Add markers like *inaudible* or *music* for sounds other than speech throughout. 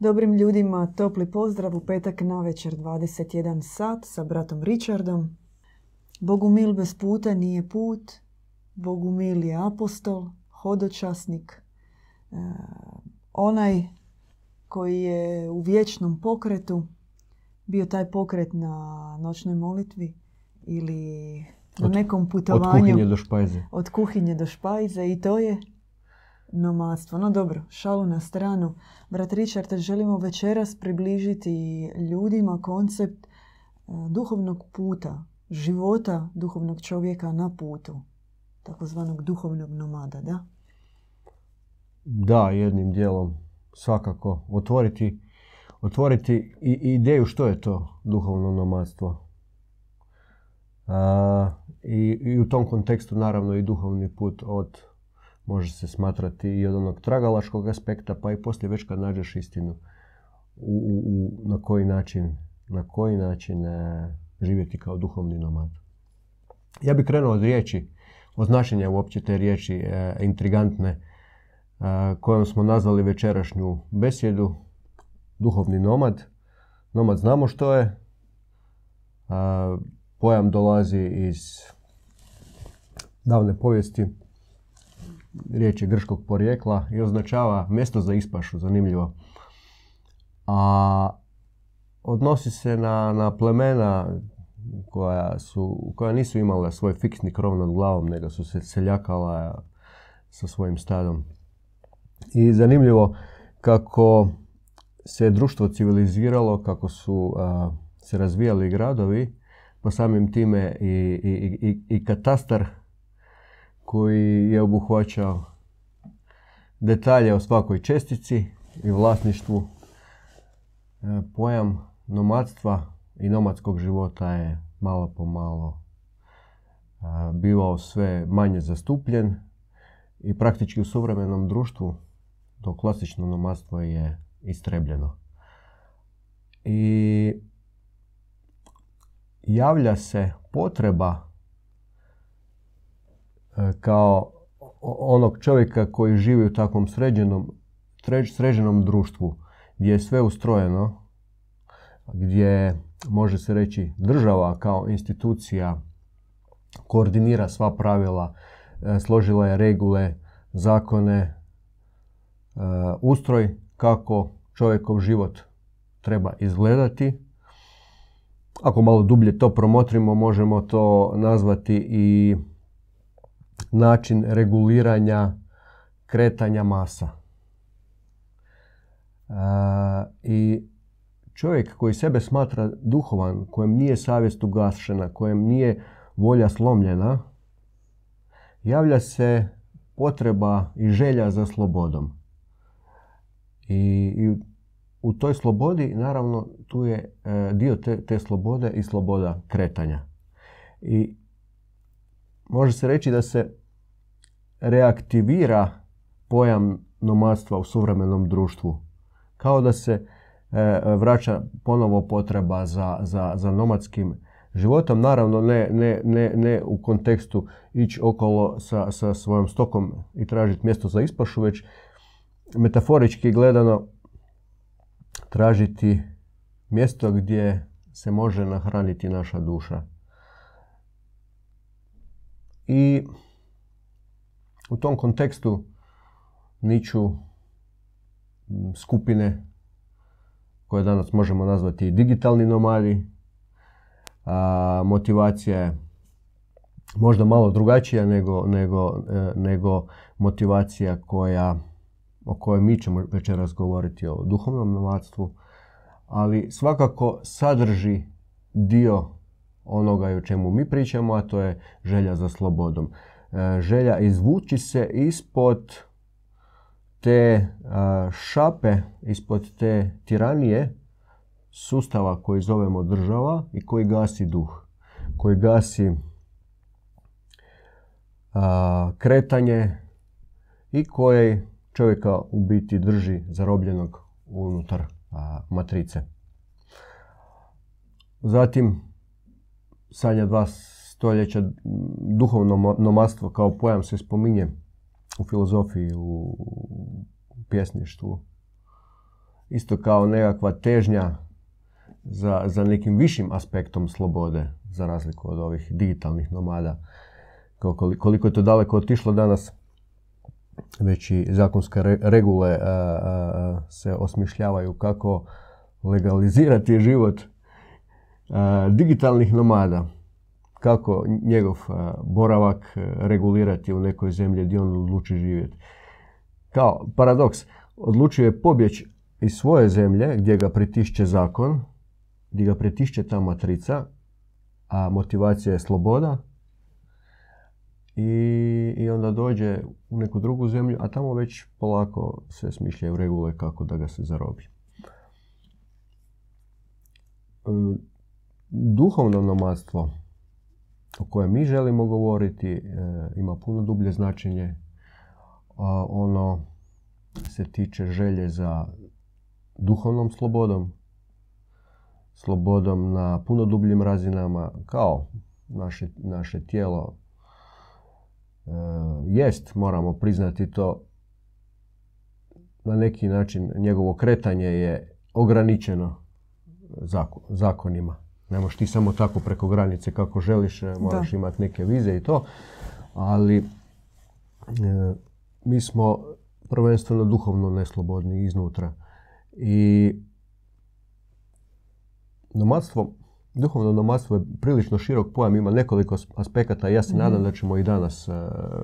Dobrim ljudima topli pozdrav u petak na večer 21 sat sa bratom Richardom. Bogumil bez puta nije put, Bogumil je apostol, hodočasnik, e, onaj koji je u vječnom pokretu, bio taj pokret na noćnoj molitvi ili na nekom putovanju. Od kuhinje do špajze. Od kuhinje do špajze i to je nomadstvo. No dobro, šalu na stranu. Brat Richard, želimo večeras približiti ljudima koncept e, duhovnog puta, života duhovnog čovjeka na putu, takozvanog duhovnog nomada, da? Da, jednim dijelom svakako. Otvoriti, otvoriti ideju što je to duhovno nomadstvo. i, I u tom kontekstu naravno i duhovni put od može se smatrati i od onog tragalačkog aspekta, pa i poslije već kad nađeš istinu u, u, na koji način, na koji način e, živjeti kao duhovni nomad. Ja bih krenuo od riječi, od značenja uopće te riječi e, intrigantne, e, kojom smo nazvali večerašnju besjedu, duhovni nomad. Nomad znamo što je, pojam dolazi iz davne povijesti, riječ je grškog porijekla i označava mjesto za ispašu, zanimljivo. A odnosi se na, na plemena koja, su, koja nisu imala svoj fiksni krov nad glavom, nego su se seljakala sa svojim stadom. I zanimljivo kako se društvo civiliziralo, kako su se razvijali gradovi, pa samim time i, i, i, i katastar koji je obuhvaćao detalje o svakoj čestici i vlasništvu. E, pojam nomadstva i nomadskog života je malo po malo e, bivao sve manje zastupljen i praktički u suvremenom društvu to klasično nomadstvo je istrebljeno. I javlja se potreba kao onog čovjeka koji živi u takvom sređenom, sređenom društvu gdje je sve ustrojeno, gdje može se reći država kao institucija koordinira sva pravila, e, složila je regule, zakone, e, ustroj kako čovjekov život treba izgledati. Ako malo dublje to promotrimo, možemo to nazvati i način reguliranja kretanja masa. E, I čovjek koji sebe smatra duhovan, kojem nije savjest ugašena, kojem nije volja slomljena, javlja se potreba i želja za slobodom. I, i u toj slobodi, naravno, tu je e, dio te, te slobode i sloboda kretanja. I može se reći da se reaktivira pojam nomadstva u suvremenom društvu. Kao da se e, vraća ponovo potreba za, za, za nomadskim životom. Naravno, ne, ne, ne, ne u kontekstu ići okolo sa, sa svojom stokom i tražiti mjesto za ispašu, već metaforički gledano tražiti mjesto gdje se može nahraniti naša duša. I u tom kontekstu niču skupine koje danas možemo nazvati digitalni nomadi. A, motivacija je možda malo drugačija nego, nego, e, nego motivacija koja, o kojoj mi ćemo večeras govoriti o duhovnom nomadstvu, ali svakako sadrži dio onoga o čemu mi pričamo, a to je želja za slobodom. E, želja izvući se ispod te e, šape, ispod te tiranije sustava koji zovemo država i koji gasi duh, koji gasi e, kretanje i koji čovjeka u biti drži zarobljenog unutar matrice. Zatim, sadnja dva stoljeća duhovno nomadstvo kao pojam se spominje u filozofiji, u pjesništvu isto kao nekakva težnja za, za nekim višim aspektom slobode, za razliku od ovih digitalnih nomada. Koliko je to daleko otišlo danas, već i zakonske regule se osmišljavaju kako legalizirati život digitalnih nomada. Kako njegov boravak regulirati u nekoj zemlji gdje on odluči živjeti. Kao paradoks, odlučio je pobjeći iz svoje zemlje gdje ga pritišće zakon, gdje ga pritišće ta matrica, a motivacija je sloboda, i, i onda dođe u neku drugu zemlju, a tamo već polako se smišljaju regule kako da ga se zarobi. Duhovno nomadstvo o kojem mi želimo govoriti e, ima puno dublje značenje. ono se tiče želje za duhovnom slobodom, slobodom na puno dubljim razinama, kao naše, naše tijelo E, jest, moramo priznati to, na neki način njegovo kretanje je ograničeno zakonima. Ne možeš ti samo tako preko granice kako želiš, e, moraš imati neke vize i to, ali e, mi smo prvenstveno duhovno neslobodni iznutra. I nomadstvo Duhovno nomadstvo je prilično širok pojam, ima nekoliko aspekata i ja se nadam mhm. da ćemo i danas e,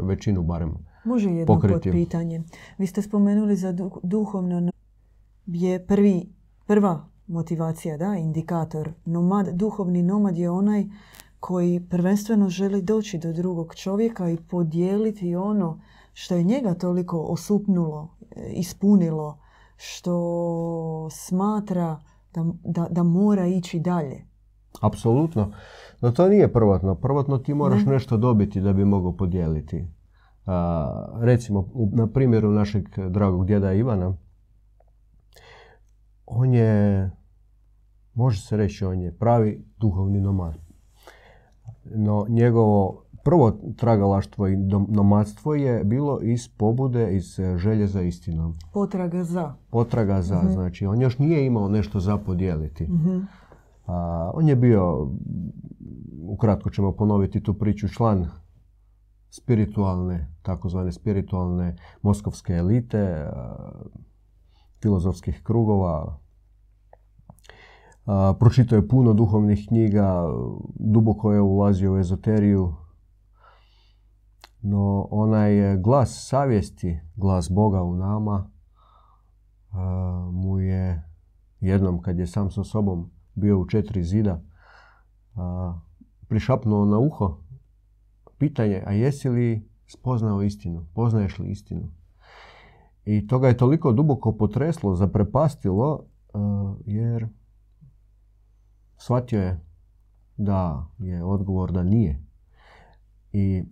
većinu barem Može jedno pitanje. Vi ste spomenuli za duhovno je prvi, prva motivacija, da, indikator. Nomad, duhovni nomad je onaj koji prvenstveno želi doći do drugog čovjeka i podijeliti ono što je njega toliko osupnulo, e, ispunilo, što smatra da, da, da mora ići dalje. Apsolutno. No to nije prvotno. Prvotno ti moraš nešto dobiti da bi mogao podijeliti. recimo, na primjeru našeg dragog djeda Ivana, on je, može se reći, on je pravi duhovni nomad. No, njegovo prvo tragalaštvo i nomadstvo je bilo iz pobude, iz želje za istinom. Potraga za. Potraga za, mhm. znači on još nije imao nešto za podijeliti. uh a, on je bio, ukratko ćemo ponoviti tu priču, član spiritualne, takozvane spiritualne moskovske elite, filozofskih krugova. pročitao je puno duhovnih knjiga, duboko je ulazio u ezoteriju, no onaj glas savjesti, glas Boga u nama, mu je jednom kad je sam sa sobom bio u četiri zida, a, prišapnuo na uho pitanje, a jesi li spoznao istinu? Poznaješ li istinu? I to ga je toliko duboko potreslo, zaprepastilo, jer shvatio je da je odgovor da nije. I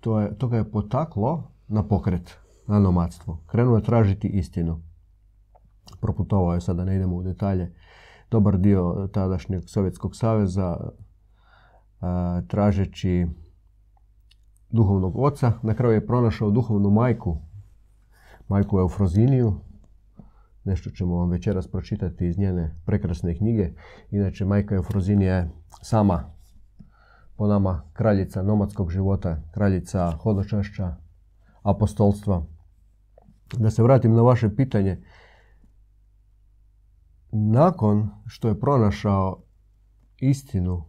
to, je, to ga je potaklo na pokret, na nomadstvo. Krenuo je tražiti istinu. Proputovao je, sada ne idemo u detalje, dobar dio tadašnjeg Sovjetskog saveza tražeći duhovnog oca. Na kraju je pronašao duhovnu majku, majku Eufroziniju. Nešto ćemo vam večeras pročitati iz njene prekrasne knjige. Inače, majka Eufrozinija je sama po nama kraljica nomadskog života, kraljica hodočašća, apostolstva. Da se vratim na vaše pitanje, nakon što je pronašao istinu,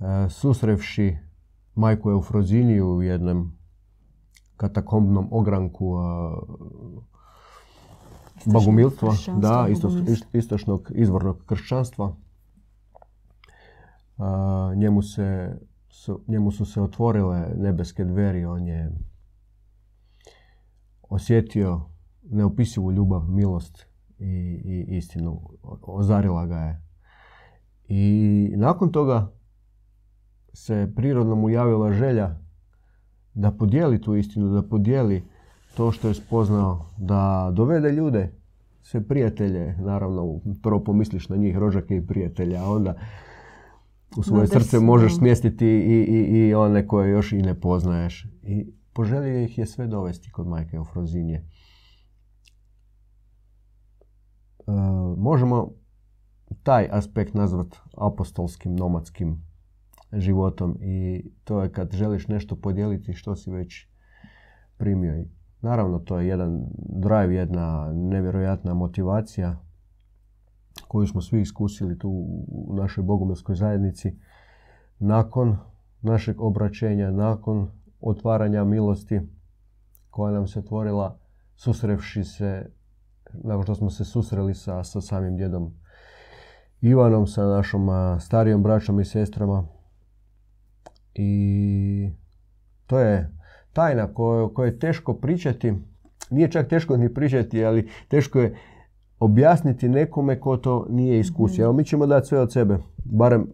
e, susrevši majku Eufroziniju u jednom katakombnom ogranku bogumilstva, da, istočnog izvornog kršćanstva, njemu, se, njemu su se otvorile nebeske dveri, on je osjetio neopisivu ljubav, milost i, i istinu. Ozarila ga je. I nakon toga se prirodno mu javila želja da podijeli tu istinu, da podijeli to što je spoznao, da dovede ljude, sve prijatelje, naravno prvo pomisliš na njih, rođake i prijatelje, a onda u svoje srce možeš smjestiti i, i, i one koje još i ne poznaješ. I poželio ih je sve dovesti kod majke u Frozinje. možemo taj aspekt nazvat apostolskim, nomadskim životom i to je kad želiš nešto podijeliti što si već primio. Naravno, to je jedan drive, jedna nevjerojatna motivacija koju smo svi iskusili tu u našoj bogomilskoj zajednici nakon našeg obraćenja, nakon otvaranja milosti koja nam se otvorila susrevši se, nakon što smo se susreli sa, sa samim djedom Ivanom, sa našom starijom braćom i sestrama. I to je tajna koju, koju je teško pričati. Nije čak teško ni pričati, ali teško je objasniti nekome ko to nije iskusio. Evo mi ćemo dati sve od sebe, barem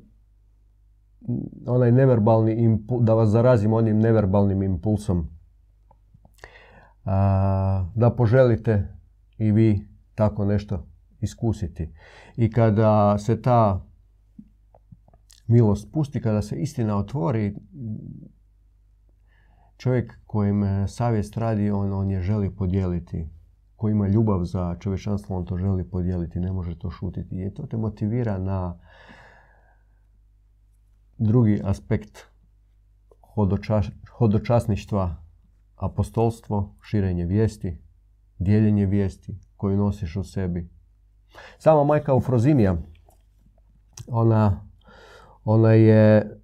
onaj neverbalni impuls, da vas zarazim onim neverbalnim impulsom. da poželite i vi tako nešto iskusiti. I kada se ta milost pusti, kada se istina otvori, čovjek kojim savjest radi, on, on je želi podijeliti. Ko ima ljubav za čovječanstvo, on to želi podijeliti, ne može to šutiti. I to te motivira na drugi aspekt hodočasništva, apostolstvo, širenje vijesti, dijeljenje vijesti koju nosiš u sebi. Sama majka Ufrozinija, ona, ona je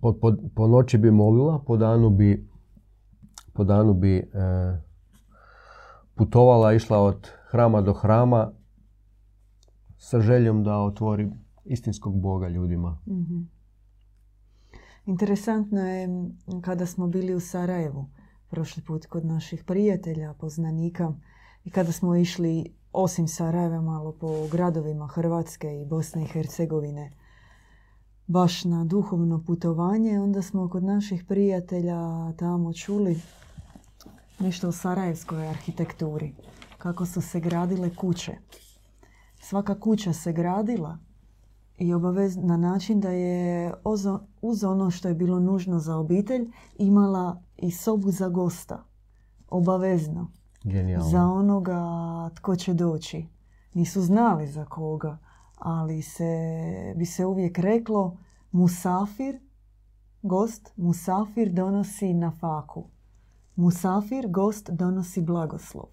po, po, noći bi molila, po danu bi, po danu bi e, putovala, išla od hrama do hrama sa željom da otvori istinskog Boga ljudima. mm Interesantno je kada smo bili u Sarajevu, prošli put kod naših prijatelja, poznanika, i kada smo išli osim Sarajeva malo po gradovima Hrvatske i Bosne i Hercegovine, baš na duhovno putovanje, onda smo kod naših prijatelja tamo čuli nešto o sarajevskoj arhitekturi, kako su se gradile kuće. Svaka kuća se gradila i obavez na način da je uz ono što je bilo nužno za obitelj imala i sobu za gosta. Obavezno. Genijalno. Za onoga tko će doći. Nisu znali za koga, ali se, bi se uvijek reklo musafir, gost, musafir donosi na faku. Musafir, gost, donosi blagoslov.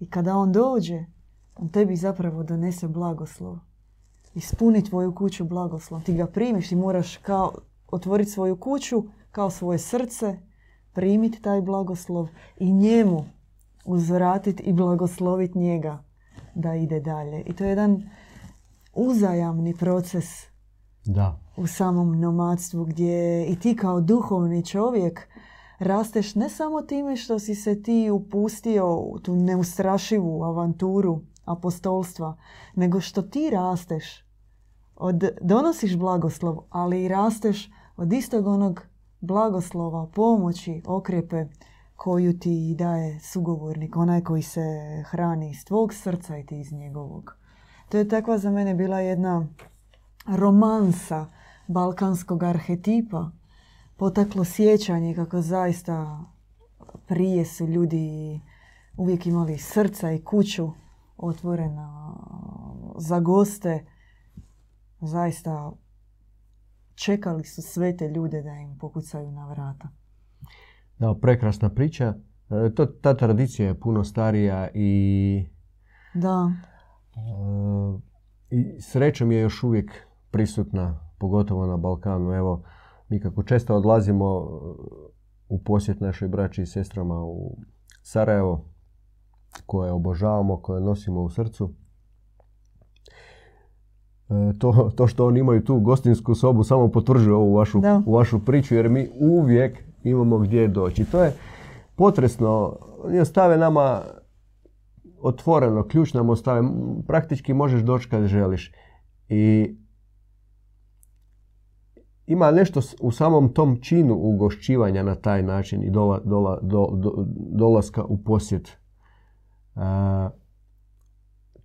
I kada on dođe, on tebi zapravo donese blagoslov ispuni tvoju kuću blagoslov. Ti ga primiš, i moraš kao otvoriti svoju kuću kao svoje srce, primiti taj blagoslov i njemu uzvratiti i blagosloviti njega da ide dalje. I to je jedan uzajamni proces da. u samom nomadstvu gdje i ti kao duhovni čovjek rasteš ne samo time što si se ti upustio u tu neustrašivu avanturu apostolstva, nego što ti rasteš, od, donosiš blagoslov, ali i rasteš od istog onog blagoslova, pomoći, okrepe koju ti daje sugovornik, onaj koji se hrani iz tvog srca i ti iz njegovog. To je takva za mene bila jedna romansa balkanskog arhetipa, potaklo sjećanje kako zaista prije su ljudi uvijek imali srca i kuću otvorena za goste. Zaista čekali su sve te ljude da im pokucaju na vrata. Da, prekrasna priča. E, to, ta tradicija je puno starija i... Da. E, I srećom je još uvijek prisutna, pogotovo na Balkanu. Evo, mi kako često odlazimo u posjet našoj braći i sestrama u Sarajevo, koje obožavamo, koje nosimo u srcu. E, to, to što oni imaju tu gostinsku sobu samo potvrđuje ovu vašu, vašu priču jer mi uvijek imamo gdje doći. To je potresno. Oni ostave nama otvoreno, ključ nam ostave. Praktički možeš doći kad želiš. I ima nešto u samom tom činu ugošćivanja na taj način i dola, dola, do, dolaska u posjet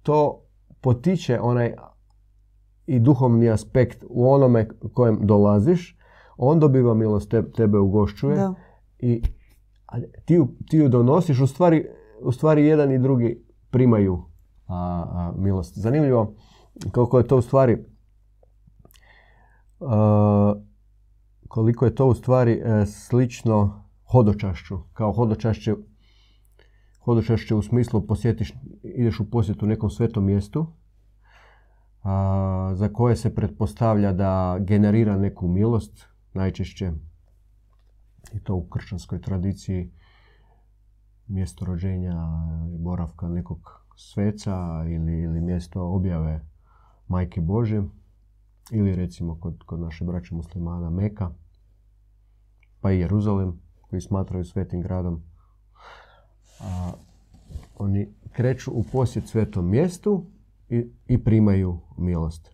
to potiče onaj i duhovni aspekt u onome kojem dolaziš, on dobiva milost, tebe ugošćuje da. i ti, ti ju donosiš, u stvari, u stvari jedan i drugi primaju a, milost. Zanimljivo koliko je to u stvari koliko je to u stvari e, slično hodočašću, kao hodočašće hodočašće u smislu posjetiš, ideš u posjetu nekom svetom mjestu a, za koje se pretpostavlja da generira neku milost, najčešće i to u kršćanskoj tradiciji mjesto rođenja i boravka nekog sveca ili, ili mjesto objave Majke Bože ili recimo kod, kod naše braće muslimana Meka pa i Jeruzalem koji smatraju svetim gradom. A, oni kreću u posjet svetom mjestu i, i primaju milost.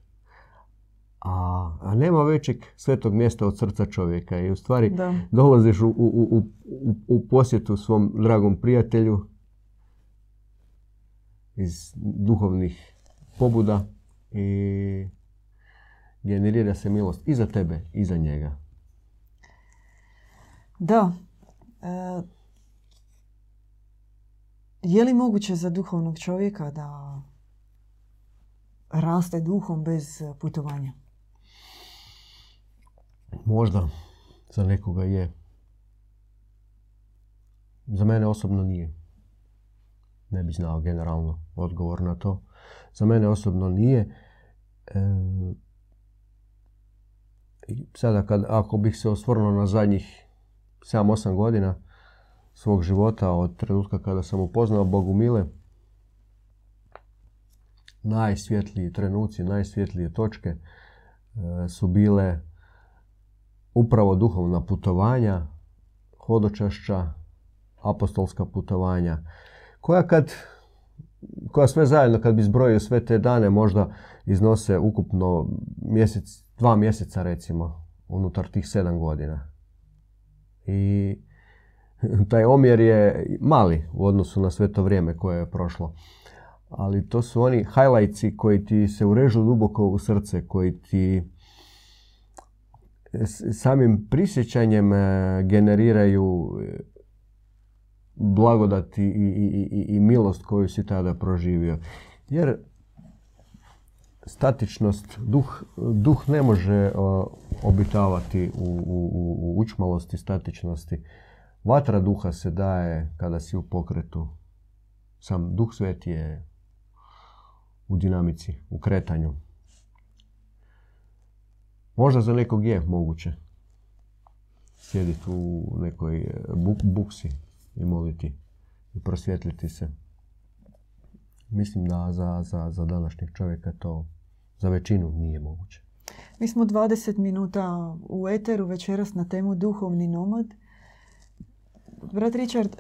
A, a nema većeg svetog mjesta od srca čovjeka. I u stvari da. dolaziš u, u, u, u posjetu svom dragom prijatelju iz duhovnih pobuda i generira se milost i za tebe i za njega. Da. E, je li moguće za duhovnog čovjeka da raste duhom bez putovanja? Možda za nekoga je. Za mene osobno nije. Ne bi znao generalno odgovor na to. Za mene osobno nije. E, sada kad, ako bih se osvrnuo na zadnjih 7-8 godina svog života od trenutka kada sam upoznao Bogumile, najsvjetliji trenuci, najsvjetlije točke e, su bile upravo duhovna putovanja, hodočašća, apostolska putovanja, koja kad koja sve zajedno kad bi zbrojio sve te dane možda iznose ukupno mjesec, dva mjeseca recimo unutar tih sedam godina. I *laughs* taj omjer je mali u odnosu na sve to vrijeme koje je prošlo. Ali to su oni highlightsi koji ti se urežu duboko u srce, koji ti samim prisjećanjem e, generiraju blagodati i, i, i, i milost koju si tada proživio. Jer statičnost, duh, duh ne može obitavati u, u, u učmalosti, statičnosti. Vatra duha se daje kada si u pokretu. Sam duh sveti je u dinamici, u kretanju. Možda za nekog je moguće sjediti u nekoj buksi i moliti i prosvjetliti se. Mislim da za, za, za današnjeg čovjeka to za većinu nije moguće. Mi smo 20 minuta u eteru večeras na temu duhovni nomad. Brat Richard,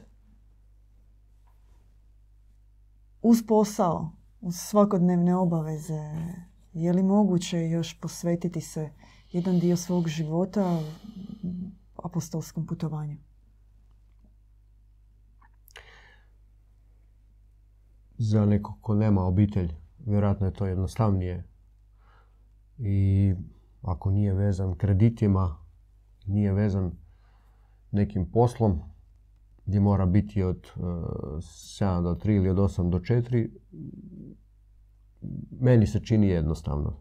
uz posao, uz svakodnevne obaveze, je li moguće još posvetiti se jedan dio svog života apostolskom putovanju? Za nekog ko nema obitelj, vjerojatno je to jednostavnije i ako nije vezan kreditima, nije vezan nekim poslom gdje mora biti od 7 e, do 3 ili od 8 do 4, meni se čini jednostavno.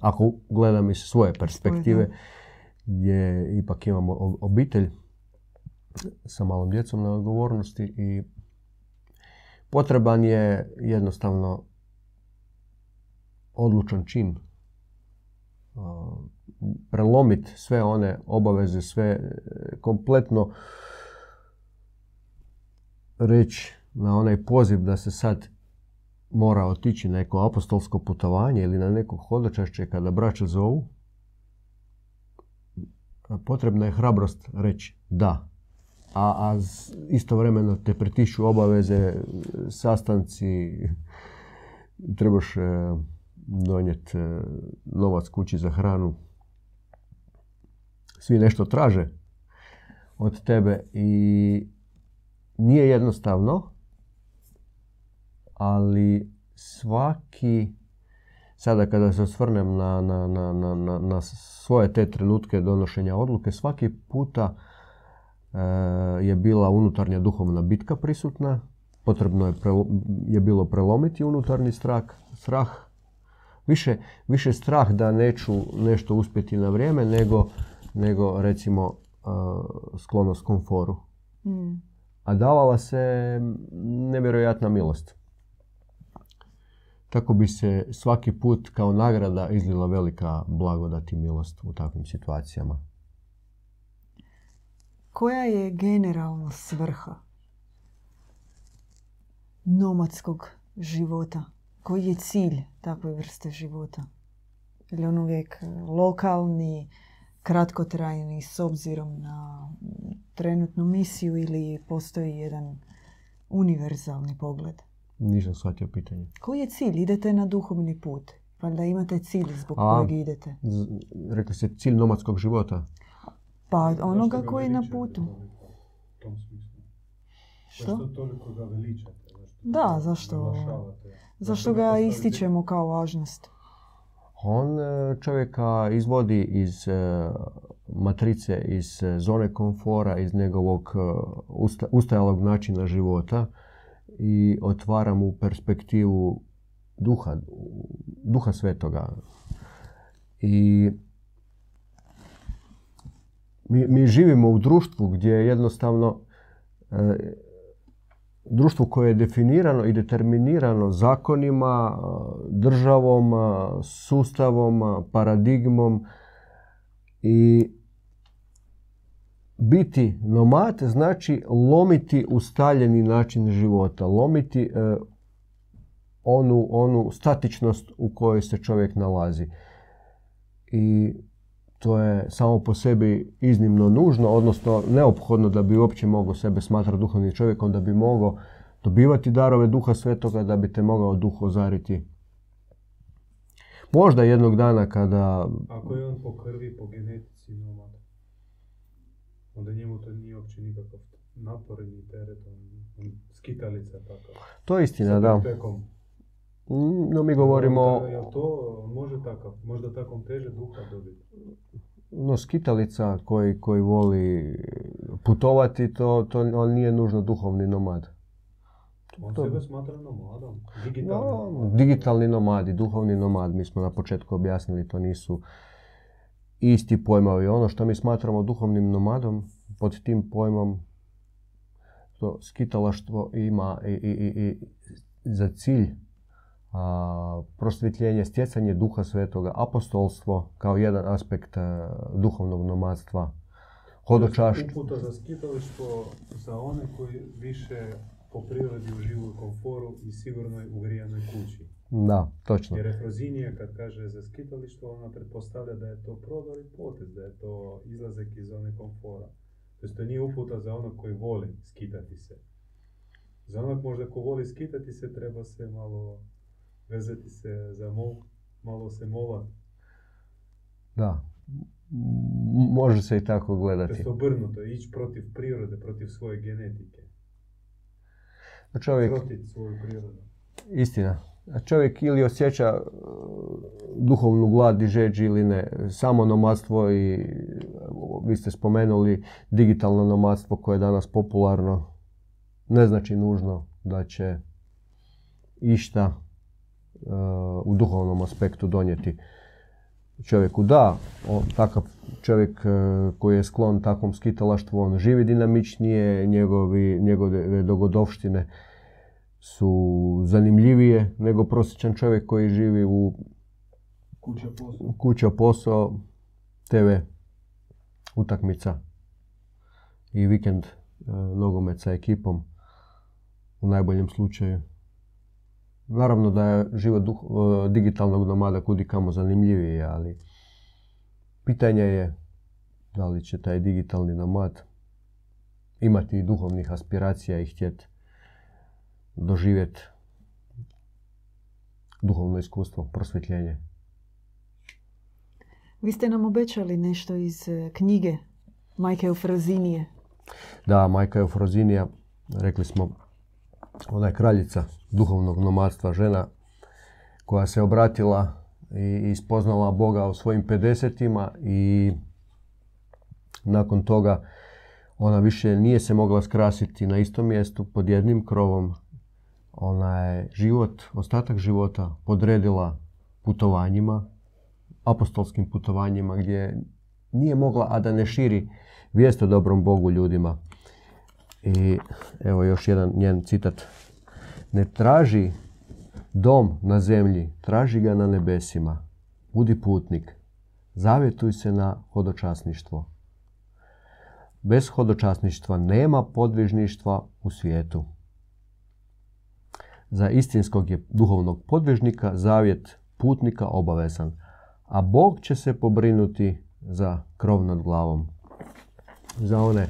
Ako gledam iz svoje perspektive, gdje ipak imamo obitelj sa malom djecom na odgovornosti i potreban je jednostavno odlučan čin. Prelomiti sve one obaveze, sve e, kompletno reći na onaj poziv da se sad mora otići na neko apostolsko putovanje ili na neko hodočašće kada braća zovu, potrebna je hrabrost reći da. A, a istovremeno te pritišću obaveze, sastanci, trebaš e, donijeti e, novac kući za hranu. Svi nešto traže od tebe i nije jednostavno, ali svaki, sada kada se osvrnem na, na, na, na, na svoje te trenutke donošenja odluke, svaki puta e, je bila unutarnja duhovna bitka prisutna potrebno je, je bilo prelomiti unutarnji strah, strah više, više strah da neću nešto uspjeti na vrijeme nego, nego recimo uh, sklonost komforu. Mm. A davala se nevjerojatna milost. Tako bi se svaki put kao nagrada izlila velika blagodat i milost u takvim situacijama. Koja je generalno svrha nomadskog života? Koji je cilj takve vrste života? Ili on uvijek lokalni, kratkotrajni s obzirom na trenutnu misiju ili postoji jedan univerzalni pogled? Nisam shvatio pitanje. Koji je cilj? Idete na duhovni put. Valjda imate cilj zbog A, kojeg idete. Rekli ste cilj nomadskog života? Pa onoga koji je na putu. Što? Zašto toliko ga veličate? Da, zašto? Zašto ga ističemo kao važnost? On e, čovjeka izvodi iz e, matrice, iz e, zone komfora, iz njegovog ustajalog načina života i otvara mu perspektivu duha, duha svetoga. I mi, mi živimo u društvu gdje jednostavno društvo koje je definirano i determinirano zakonima, državom, sustavom, paradigmom i biti nomad znači lomiti ustaljeni način života, lomiti e, onu, onu statičnost u kojoj se čovjek nalazi. I to je samo po sebi iznimno nužno, odnosno neophodno da bi uopće mogao sebe smatrati duhovnim čovjekom, da bi mogao dobivati darove duha svetoga, da bi te mogao duh ozariti. Možda jednog dana kada... Ako je on po krvi, po genetici nomad, onda njemu to nije uopće nikakav napor ni teret, on, skitalica takav. To je istina, da. No mi govorimo... Jel to može takav, možda takom teže duha dobiti? No skitalica koji, koji voli putovati, to, to on nije nužno duhovni nomad. On to, sebe smatra nomadom. Digitalni, no, digitalni nomadi, duhovni nomad. Mi smo na početku objasnili, to nisu isti pojmovi. Ono što mi smatramo duhovnim nomadom, pod tim pojmom to skitalaštvo ima i, i, i, za cilj a, prosvjetljenje, stjecanje duha svetoga, apostolstvo kao jedan aspekt duhovnog nomadstva, hodočašće. Uputa za skitalištvo za one koji više po prirodi uživaju komforu i sigurnoj ugrijanoj kući. Da, točno. Jer Efrozinija kad kaže za skitalištvo, ona pretpostavlja da je to prodor i potez, da je to izlazak iz zone komfora. To to nije uputa za onog koji voli skitati se. Za onog možda ko voli skitati se, treba se malo vezati se za mol, malo se mola. Da, može se i tako gledati. To je obrnuto, ići protiv prirode, protiv svoje genetike. Čovjek... Protiv svoju prirodu. Istina. Čovjek ili osjeća uh, duhovnu glad i žeđ ili ne. Samo nomadstvo i vi ste spomenuli digitalno nomadstvo koje je danas popularno ne znači nužno da će išta uh, u duhovnom aspektu donijeti čovjeku. Da, on, takav čovjek uh, koji je sklon takvom skitalaštvu, on živi dinamičnije, njegovi, njegove dogodovštine su zanimljivije nego prosječan čovjek koji živi u kuća posao, kuća posao TV, utakmica i vikend uh, nogomet sa ekipom u najboljem slučaju. Naravno da je život duh, e, digitalnog nomada kudi kamo zanimljiviji, ali pitanje je da li će taj digitalni nomad imati duhovnih aspiracija i htjeti doživjeti duhovno iskustvo, prosvjetljenje. Vi ste nam obećali nešto iz e, knjige Majke Eufrozinije. Da, Majka Eufrozinija, rekli smo, ona je kraljica duhovnog nomadstva, žena koja se obratila i ispoznala Boga u svojim 50 i nakon toga ona više nije se mogla skrasiti na istom mjestu pod jednim krovom ona je život, ostatak života podredila putovanjima, apostolskim putovanjima gdje nije mogla, a da ne širi vijest o dobrom Bogu ljudima. I evo još jedan njen citat. Ne traži dom na zemlji, traži ga na nebesima. Budi putnik, zavjetuj se na hodočasništvo. Bez hodočasništva nema podvižništva u svijetu. Za istinskog je duhovnog podvižnika zavjet putnika obavezan, a Bog će se pobrinuti za krov nad glavom. Za one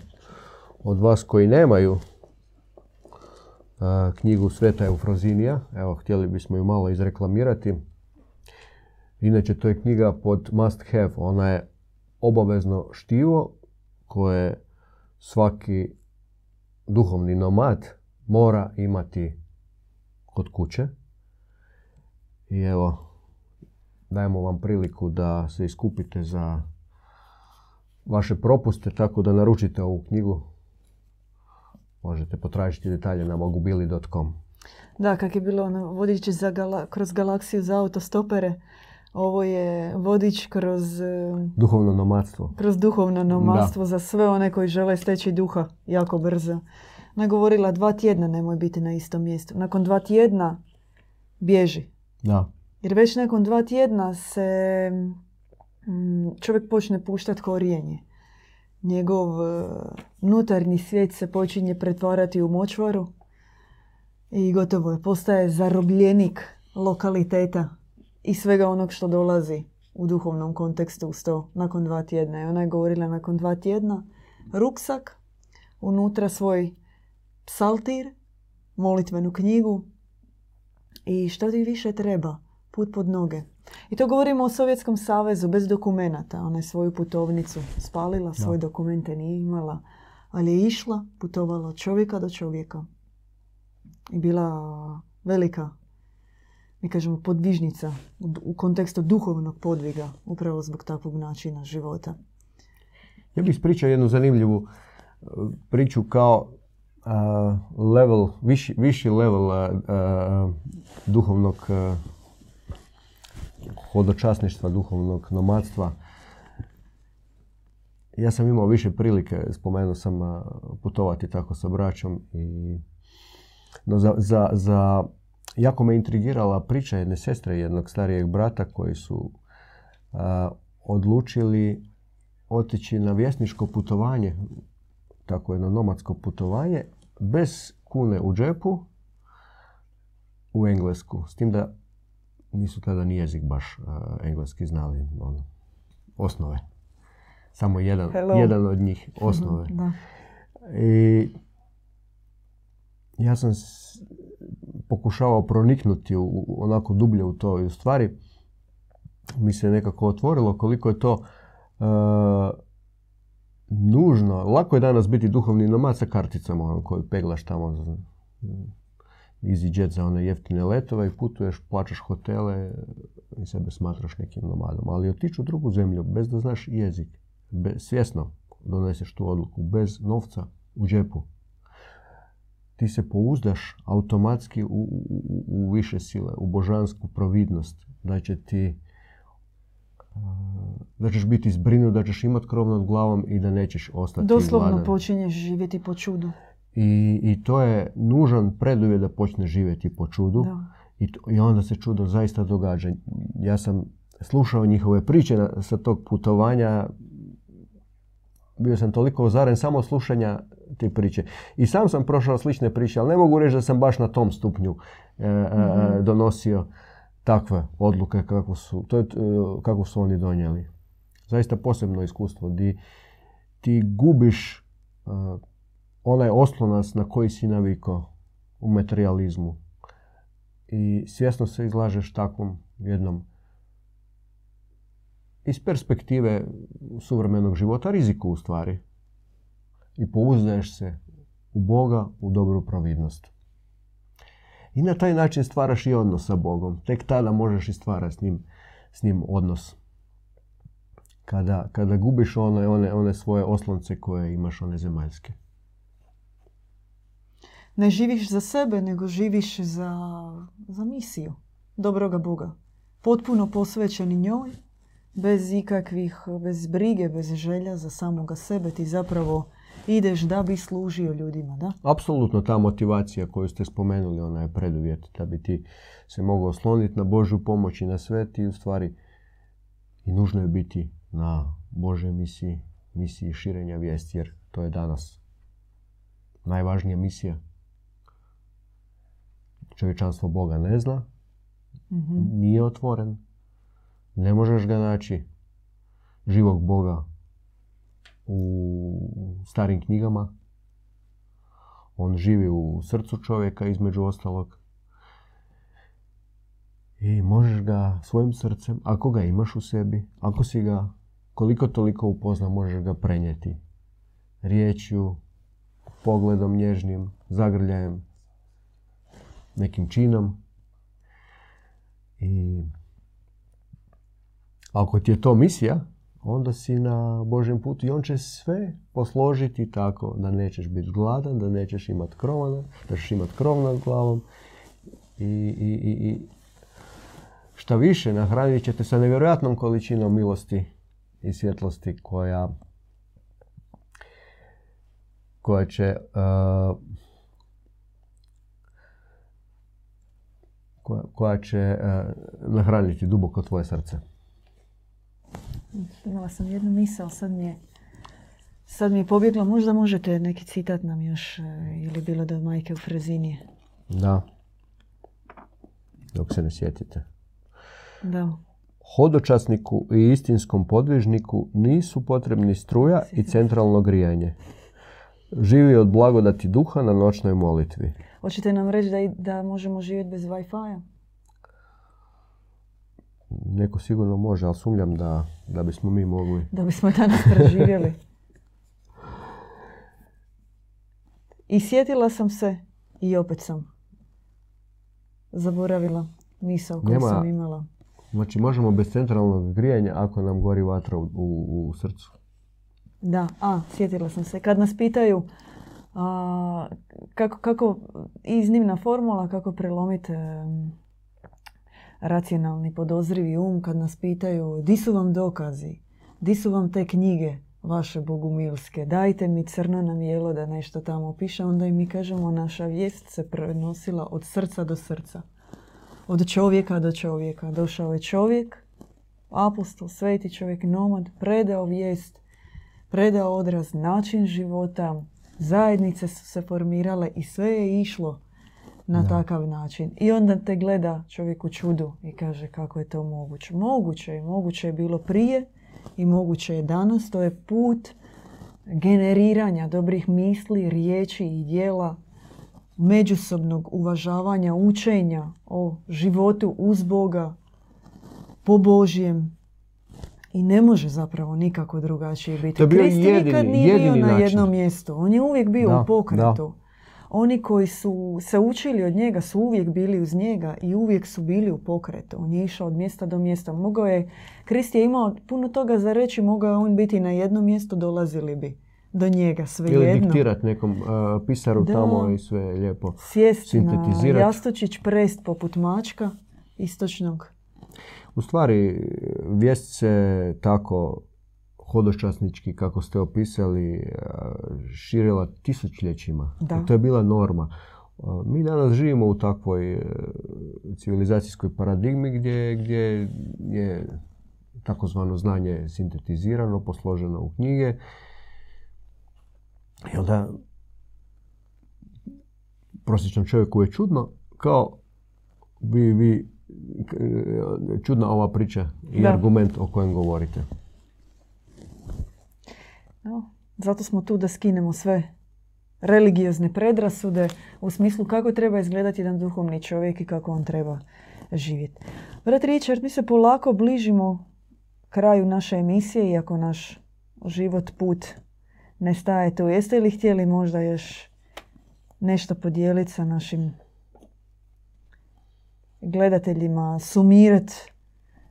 od vas koji nemaju knjigu Sveta Eufrozinija, evo, htjeli bismo ju malo izreklamirati. Inače, to je knjiga pod must have. Ona je obavezno štivo koje svaki duhovni nomad mora imati kod kuće. I evo, dajemo vam priliku da se iskupite za vaše propuste, tako da naručite ovu knjigu. Možete potražiti detalje na mogubili.com. Da, kak je bilo ono, vodič za kroz galaksiju za autostopere, ovo je vodič kroz... E, duhovno nomadstvo. Kroz duhovno nomadstvo za sve one koji žele steći duha jako brzo. Nagovorila dva tjedna nemoj biti na istom mjestu. Nakon dva tjedna bježi. Da. Jer već nakon dva tjedna se mm, čovjek počne puštati korijenje. Njegov e, unutarnji svijet se počinje pretvarati u močvaru i gotovo je. Postaje zarobljenik lokaliteta i svega onog što dolazi u duhovnom kontekstu uz to nakon dva tjedna. I ona je govorila nakon dva tjedna ruksak, unutra svoj psaltir, molitvenu knjigu i što ti više treba? Put pod noge. I to govorimo o Sovjetskom savezu bez dokumenata. Ona je svoju putovnicu spalila, svoje dokumente nije imala, ali je išla, putovala od čovjeka do čovjeka. I bila velika, mi kažemo, podvižnica u kontekstu duhovnog podviga, upravo zbog takvog načina života. Ja bih ispričao jednu zanimljivu uh, priču kao level, viši, viši level duhovnog hodočasništva, duhovnog nomadstva. Ja sam imao više prilike, spomenuo sam putovati tako sa braćom i no za, za, za jako me intrigirala priča jedne sestre jednog starijeg brata koji su odlučili otići na vjesničko putovanje tako jedno nomadsko putovanje bez kune u džepu u Englesku. S tim da nisu tada ni jezik baš uh, engleski znali. Ono, osnove. Samo jedan, jedan od njih osnove. da. I ja sam pokušavao proniknuti u, onako dublje u to i u stvari mi se nekako otvorilo koliko je to uh, nužno. Lako je danas biti duhovni nomad sa karticama ono, koju peglaš tamo za EasyJet za one jeftine letove i putuješ, plaćaš hotele i sebe smatraš nekim nomadom. Ali otići u drugu zemlju bez da znaš jezik, svjesno doneseš tu odluku, bez novca u džepu. Ti se pouzdaš automatski u, u, u više sile, u božansku providnost, da će ti da ćeš biti zbrinut, da ćeš imati krov nad glavom i da nećeš ostati Doslovno gladan. počinješ živjeti po čudu. I, I to je nužan preduvjet da počneš živjeti po čudu. Da. I, to, I onda se čudo zaista događa. Ja sam slušao njihove priče na, sa tog putovanja. Bio sam toliko ozaren samo slušanja te priče. I sam sam prošao slične priče, ali ne mogu reći da sam baš na tom stupnju e, e, mm-hmm. donosio takve odluke kako su, to je, kako su oni donijeli. Zaista posebno iskustvo di ti gubiš uh, onaj oslonac na koji si navikao u materializmu i svjesno se izlažeš takvom jednom iz perspektive suvremenog života riziku u stvari i pouzdaješ se u Boga, u dobru providnost. I na taj način stvaraš i odnos sa Bogom. Tek tada možeš i stvarati s njim, s njim odnos. Kada, kada gubiš one, one, one svoje oslonce koje imaš, one zemaljske. ne živiš za sebe, nego živiš za, za misiju dobroga Boga. Potpuno posvećeni njoj, bez ikakvih, bez brige, bez želja za samoga sebe. Ti zapravo ideš da bi služio ljudima, da? Apsolutno ta motivacija koju ste spomenuli, ona je preduvjet da bi ti se mogao osloniti na Božju pomoć i na sve ti u stvari i nužno je biti na Božoj misiji, misiji širenja vijesti, jer to je danas najvažnija misija. Čovječanstvo Boga ne zna, Mhm. nije otvoren, ne možeš ga naći živog Boga u starim knjigama. On živi u srcu čovjeka između ostalog. I možeš ga svojim srcem, ako ga imaš u sebi, ako si ga koliko toliko upozna, možeš ga prenijeti riječju, pogledom nježnim, zagrljajem, nekim činom. I ako ti je to misija, onda si na Božjem putu i on će sve posložiti tako da nećeš biti gladan, da nećeš imati krova, da ćeš imati krov nad glavom i, i, i, i šta više, nahranit ćete sa nevjerojatnom količinom milosti i svjetlosti koja koja će uh, koja, koja će uh, nahraniti duboko tvoje srce. Imala sam jednu misao, sad mi je Sad mi je pobjegla, možda možete neki citat nam još, e, ili bilo da majke u Frezini. Da. Dok se ne sjetite. Da. Hodočasniku i istinskom podvižniku nisu potrebni struja i centralno grijanje. Živi od blagodati duha na noćnoj molitvi. Hoćete nam reći da, i- da možemo živjeti bez Wi-Fi-a? Neko sigurno može, ali sumnjam da, da bismo mi mogli. *laughs* Da bismo danas preživjeli. I sjetila sam se i opet sam zaboravila misao koju Nema- sam imala. Znači, možemo bez centralnog grijanja ako nam gori vatra u, u, u srcu. Da, a, sjetila sam se. Kad nas pitaju a, kako, kako iznimna formula, kako prelomiti em, racionalni podozrivi um, kad nas pitaju di su vam dokazi, di su vam te knjige vaše bogumilske, dajte mi crno na mijelo da nešto tamo piše, onda im mi kažemo naša vijest se prenosila od srca do srca. Od čovjeka do čovjeka. Došao je čovjek, apostol, sveti čovjek, nomad, predao vijest predao odraz način života, zajednice su se formirale i sve je išlo na Da. takav način. I onda te gleda čovjek u čudu i kaže kako je to moguće. Moguće je, moguće je bilo prije i moguće je danas. To je put generiranja dobrih misli, riječi i djela, međusobnog uvažavanja, učenja o životu uz Boga, po Božjem, i ne može zapravo nikako drugačije biti. To je bio Kristi nikad jedini- nije bio jedini na način. jednom mjestu. On je uvijek bio Da, u pokretu. Oni koji su se učili od njega su uvijek bili uz njega i uvijek su bili u pokretu. On je išao od mjesta do mjesta. Mogao je, Kristi je imao puno toga za reći, mogao je on biti na jednom mjestu, dolazili bi do njega Ili svejedno. diktirat nekom uh, pisaru Da. tamo i sve lijepo. Sjesti na jastučić, prest poput mačka istočnog. U stvari, vijest se tako hodočasnički, kako ste opisali, e, širila tisućljećima. Da. To je bila norma. E, Mi danas živimo u takvoj e, civilizacijskoj paradigmi gdje, gdje je takozvano znanje sintetizirano, posloženo u knjige. I onda prosječnom čovjeku je čudno kao vi, vi čudna ova priča i Da. argument o kojem govorite. Evo, zato smo tu da skinemo sve religiozne predrasude u smislu kako treba izgledati jedan duhovni čovjek i kako on treba živjeti. Brat Richard, mi se polako bližimo kraju naše emisije, iako naš život, put ne staje tu. Jeste li htjeli možda još nešto podijeliti sa našim gledateljima, sumirat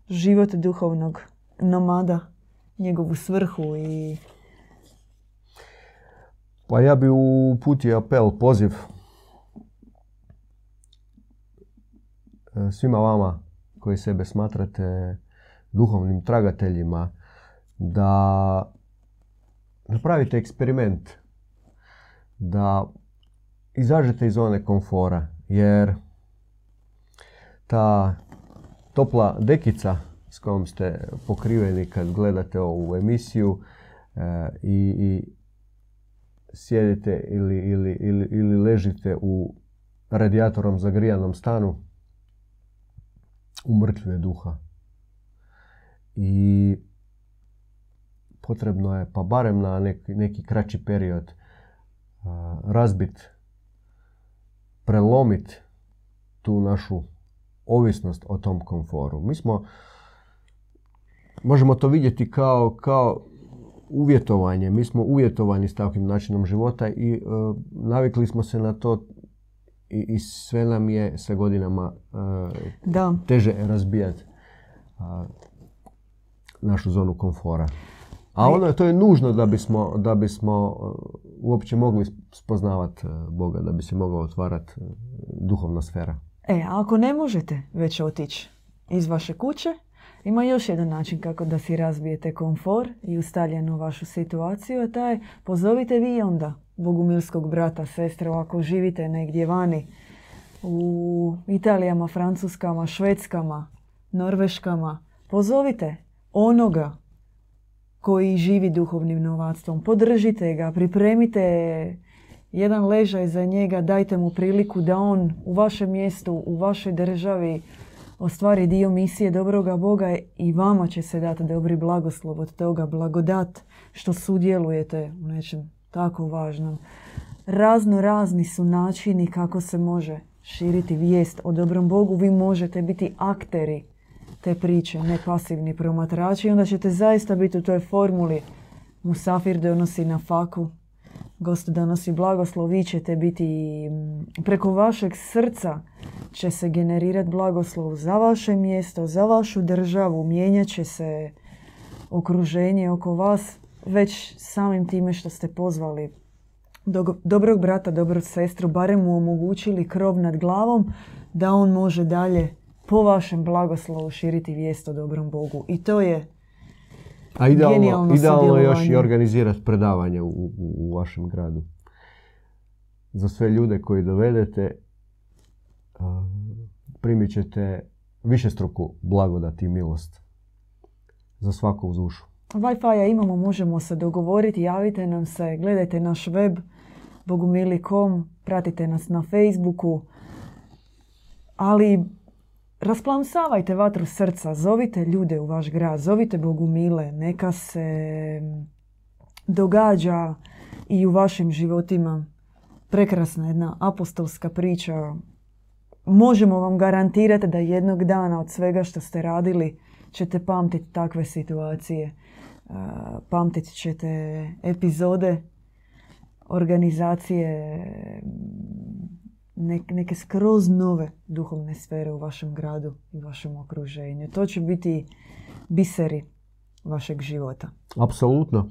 život duhovnog nomada, njegovu svrhu i pa ja bi uputio apel, poziv e, svima vama koji sebe smatrate duhovnim tragateljima da napravite eksperiment, da izažete iz zone komfora, jer ta topla dekica s kojom ste pokriveni kad gledate ovu emisiju e, i sjedite ili, ili, ili, ili ležite u radijatorom zagrijanom stanu umrtvuje duha. I potrebno je pa barem na neki, neki kraći period razbit, prelomit tu našu ovisnost o tom komforu. Mi smo, možemo to vidjeti kao, kao uvjetovanje. Mi smo uvjetovani s takvim načinom života i e, navikli smo se na to i, i sve nam je sa godinama e, Da. teže razbijati našu zonu komfora. A ono to je nužno da bismo, da bismo e, uopće mogli spoznavati Boga, da bi se mogao otvarati duhovna sfera. E, a ako ne možete već otići iz vaše kuće, ima još jedan način kako da si razbijete komfor i ustaljenu vašu situaciju, a taj pozovite vi onda bogumilskog brata, sestre, ako živite negdje vani, u Italijama, Francuskama, Švedskama, Norveškama, pozovite onoga koji živi duhovnim novatstvom. Podržite ga, pripremite jedan ležaj za njega, dajte mu priliku da on u vašem mjestu, u vašoj državi ostvari dio misije dobroga Boga i vama će se dati dobri blagoslov od toga, blagodat što sudjelujete u nečem tako važnom. Razno razni su načini kako se može širiti vijest o dobrom Bogu. Vi možete biti akteri te priče, ne pasivni promatrači. Onda ćete zaista biti u toj formuli Musafir donosi na faku, gost donosi blagoslov, vi ćete biti preko vašeg srca će se generirati blagoslov za vaše mjesto, za vašu državu, mijenjat će se okruženje oko vas već samim time što ste pozvali dobrog brata, dobru sestru, barem mu omogućili krov nad glavom da on može dalje po vašem blagoslovu širiti vijest o dobrom Bogu. I to je A idealno, idealno je još i organizirati predavanje u, u, u vašem gradu. Za sve ljude koji dovedete primit ćete višestruku blagodat i milost za svaku uz ušu. Wi-Fi imamo, možemo se dogovoriti, javite nam se, gledajte naš web bogumili.com, pratite nas na Facebooku, ali rasplamsavajte vatru srca, zovite ljude u vaš grad, zovite bogumile, neka se događa i u vašim životima prekrasna jedna apostolska priča. Možemo vam garantirati da jednog dana od svega što ste radili ćete pamtiti takve situacije. Uh, Pamtit ćete epizode organizacije nek- neke skroz nove duhovne sfere u vašem gradu i vašem okruženju. To će biti biseri vašeg života. Apsolutno.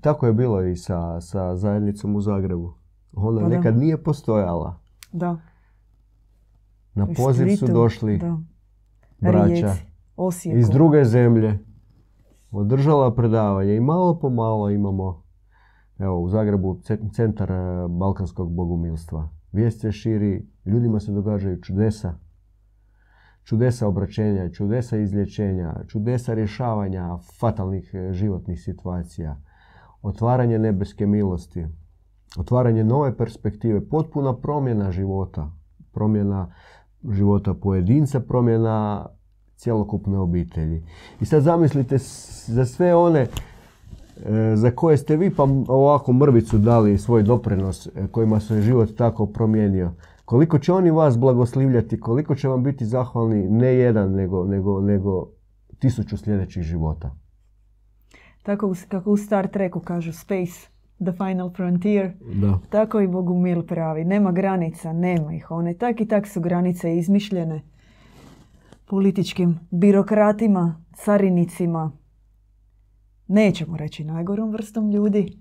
Tako je bilo i sa, sa zajednicom u Zagrebu. Ona Pa da. nekad nije postojala. Da. Na poziv su došli da. braća Rijeci, Osijeku. iz druge zemlje. Održala predavanje i malo po malo imamo evo, u Zagrebu ce- centar e, balkanskog bogumilstva. Vijest se širi, ljudima se događaju čudesa. Čudesa obraćenja, čudesa izlječenja, čudesa rješavanja fatalnih e, životnih situacija. Otvaranje nebeske milosti. Otvaranje nove perspektive, potpuna promjena života. Promjena života pojedinca, promjena cjelokupne obitelji. I sad zamislite za sve one za koje ste vi pa ovako mrvicu dali svoj doprinos, e, kojima se život tako promijenio. Koliko će oni vas blagoslivljati, koliko će vam biti zahvalni ne jedan, nego, nego, nego tisuću sljedećih života. Tako kako u Star Treku kažu Space, the final frontier, Da. tako i Bogumil pravi. Nema granica, nema ih. One tak i tak su granice izmišljene političkim birokratima, carinicima, nećemo reći najgorom vrstom ljudi,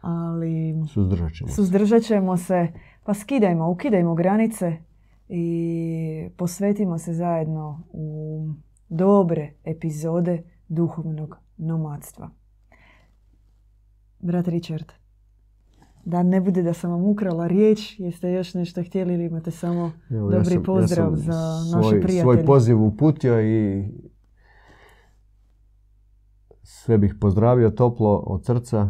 ali Suzdržat ćemo se. suzdržat ćemo se, pa skidajmo, ukidajmo granice i posvetimo se zajedno u dobre epizode duhovnog nomadstva. Brat Richard, da ne bude da sam vam ukrala riječ, jeste još nešto htjeli ili imate samo Evo, ja dobri sam- pozdrav ja sam za naše svoj, prijatelje. Svoj poziv uputio i sve bih pozdravio toplo od srca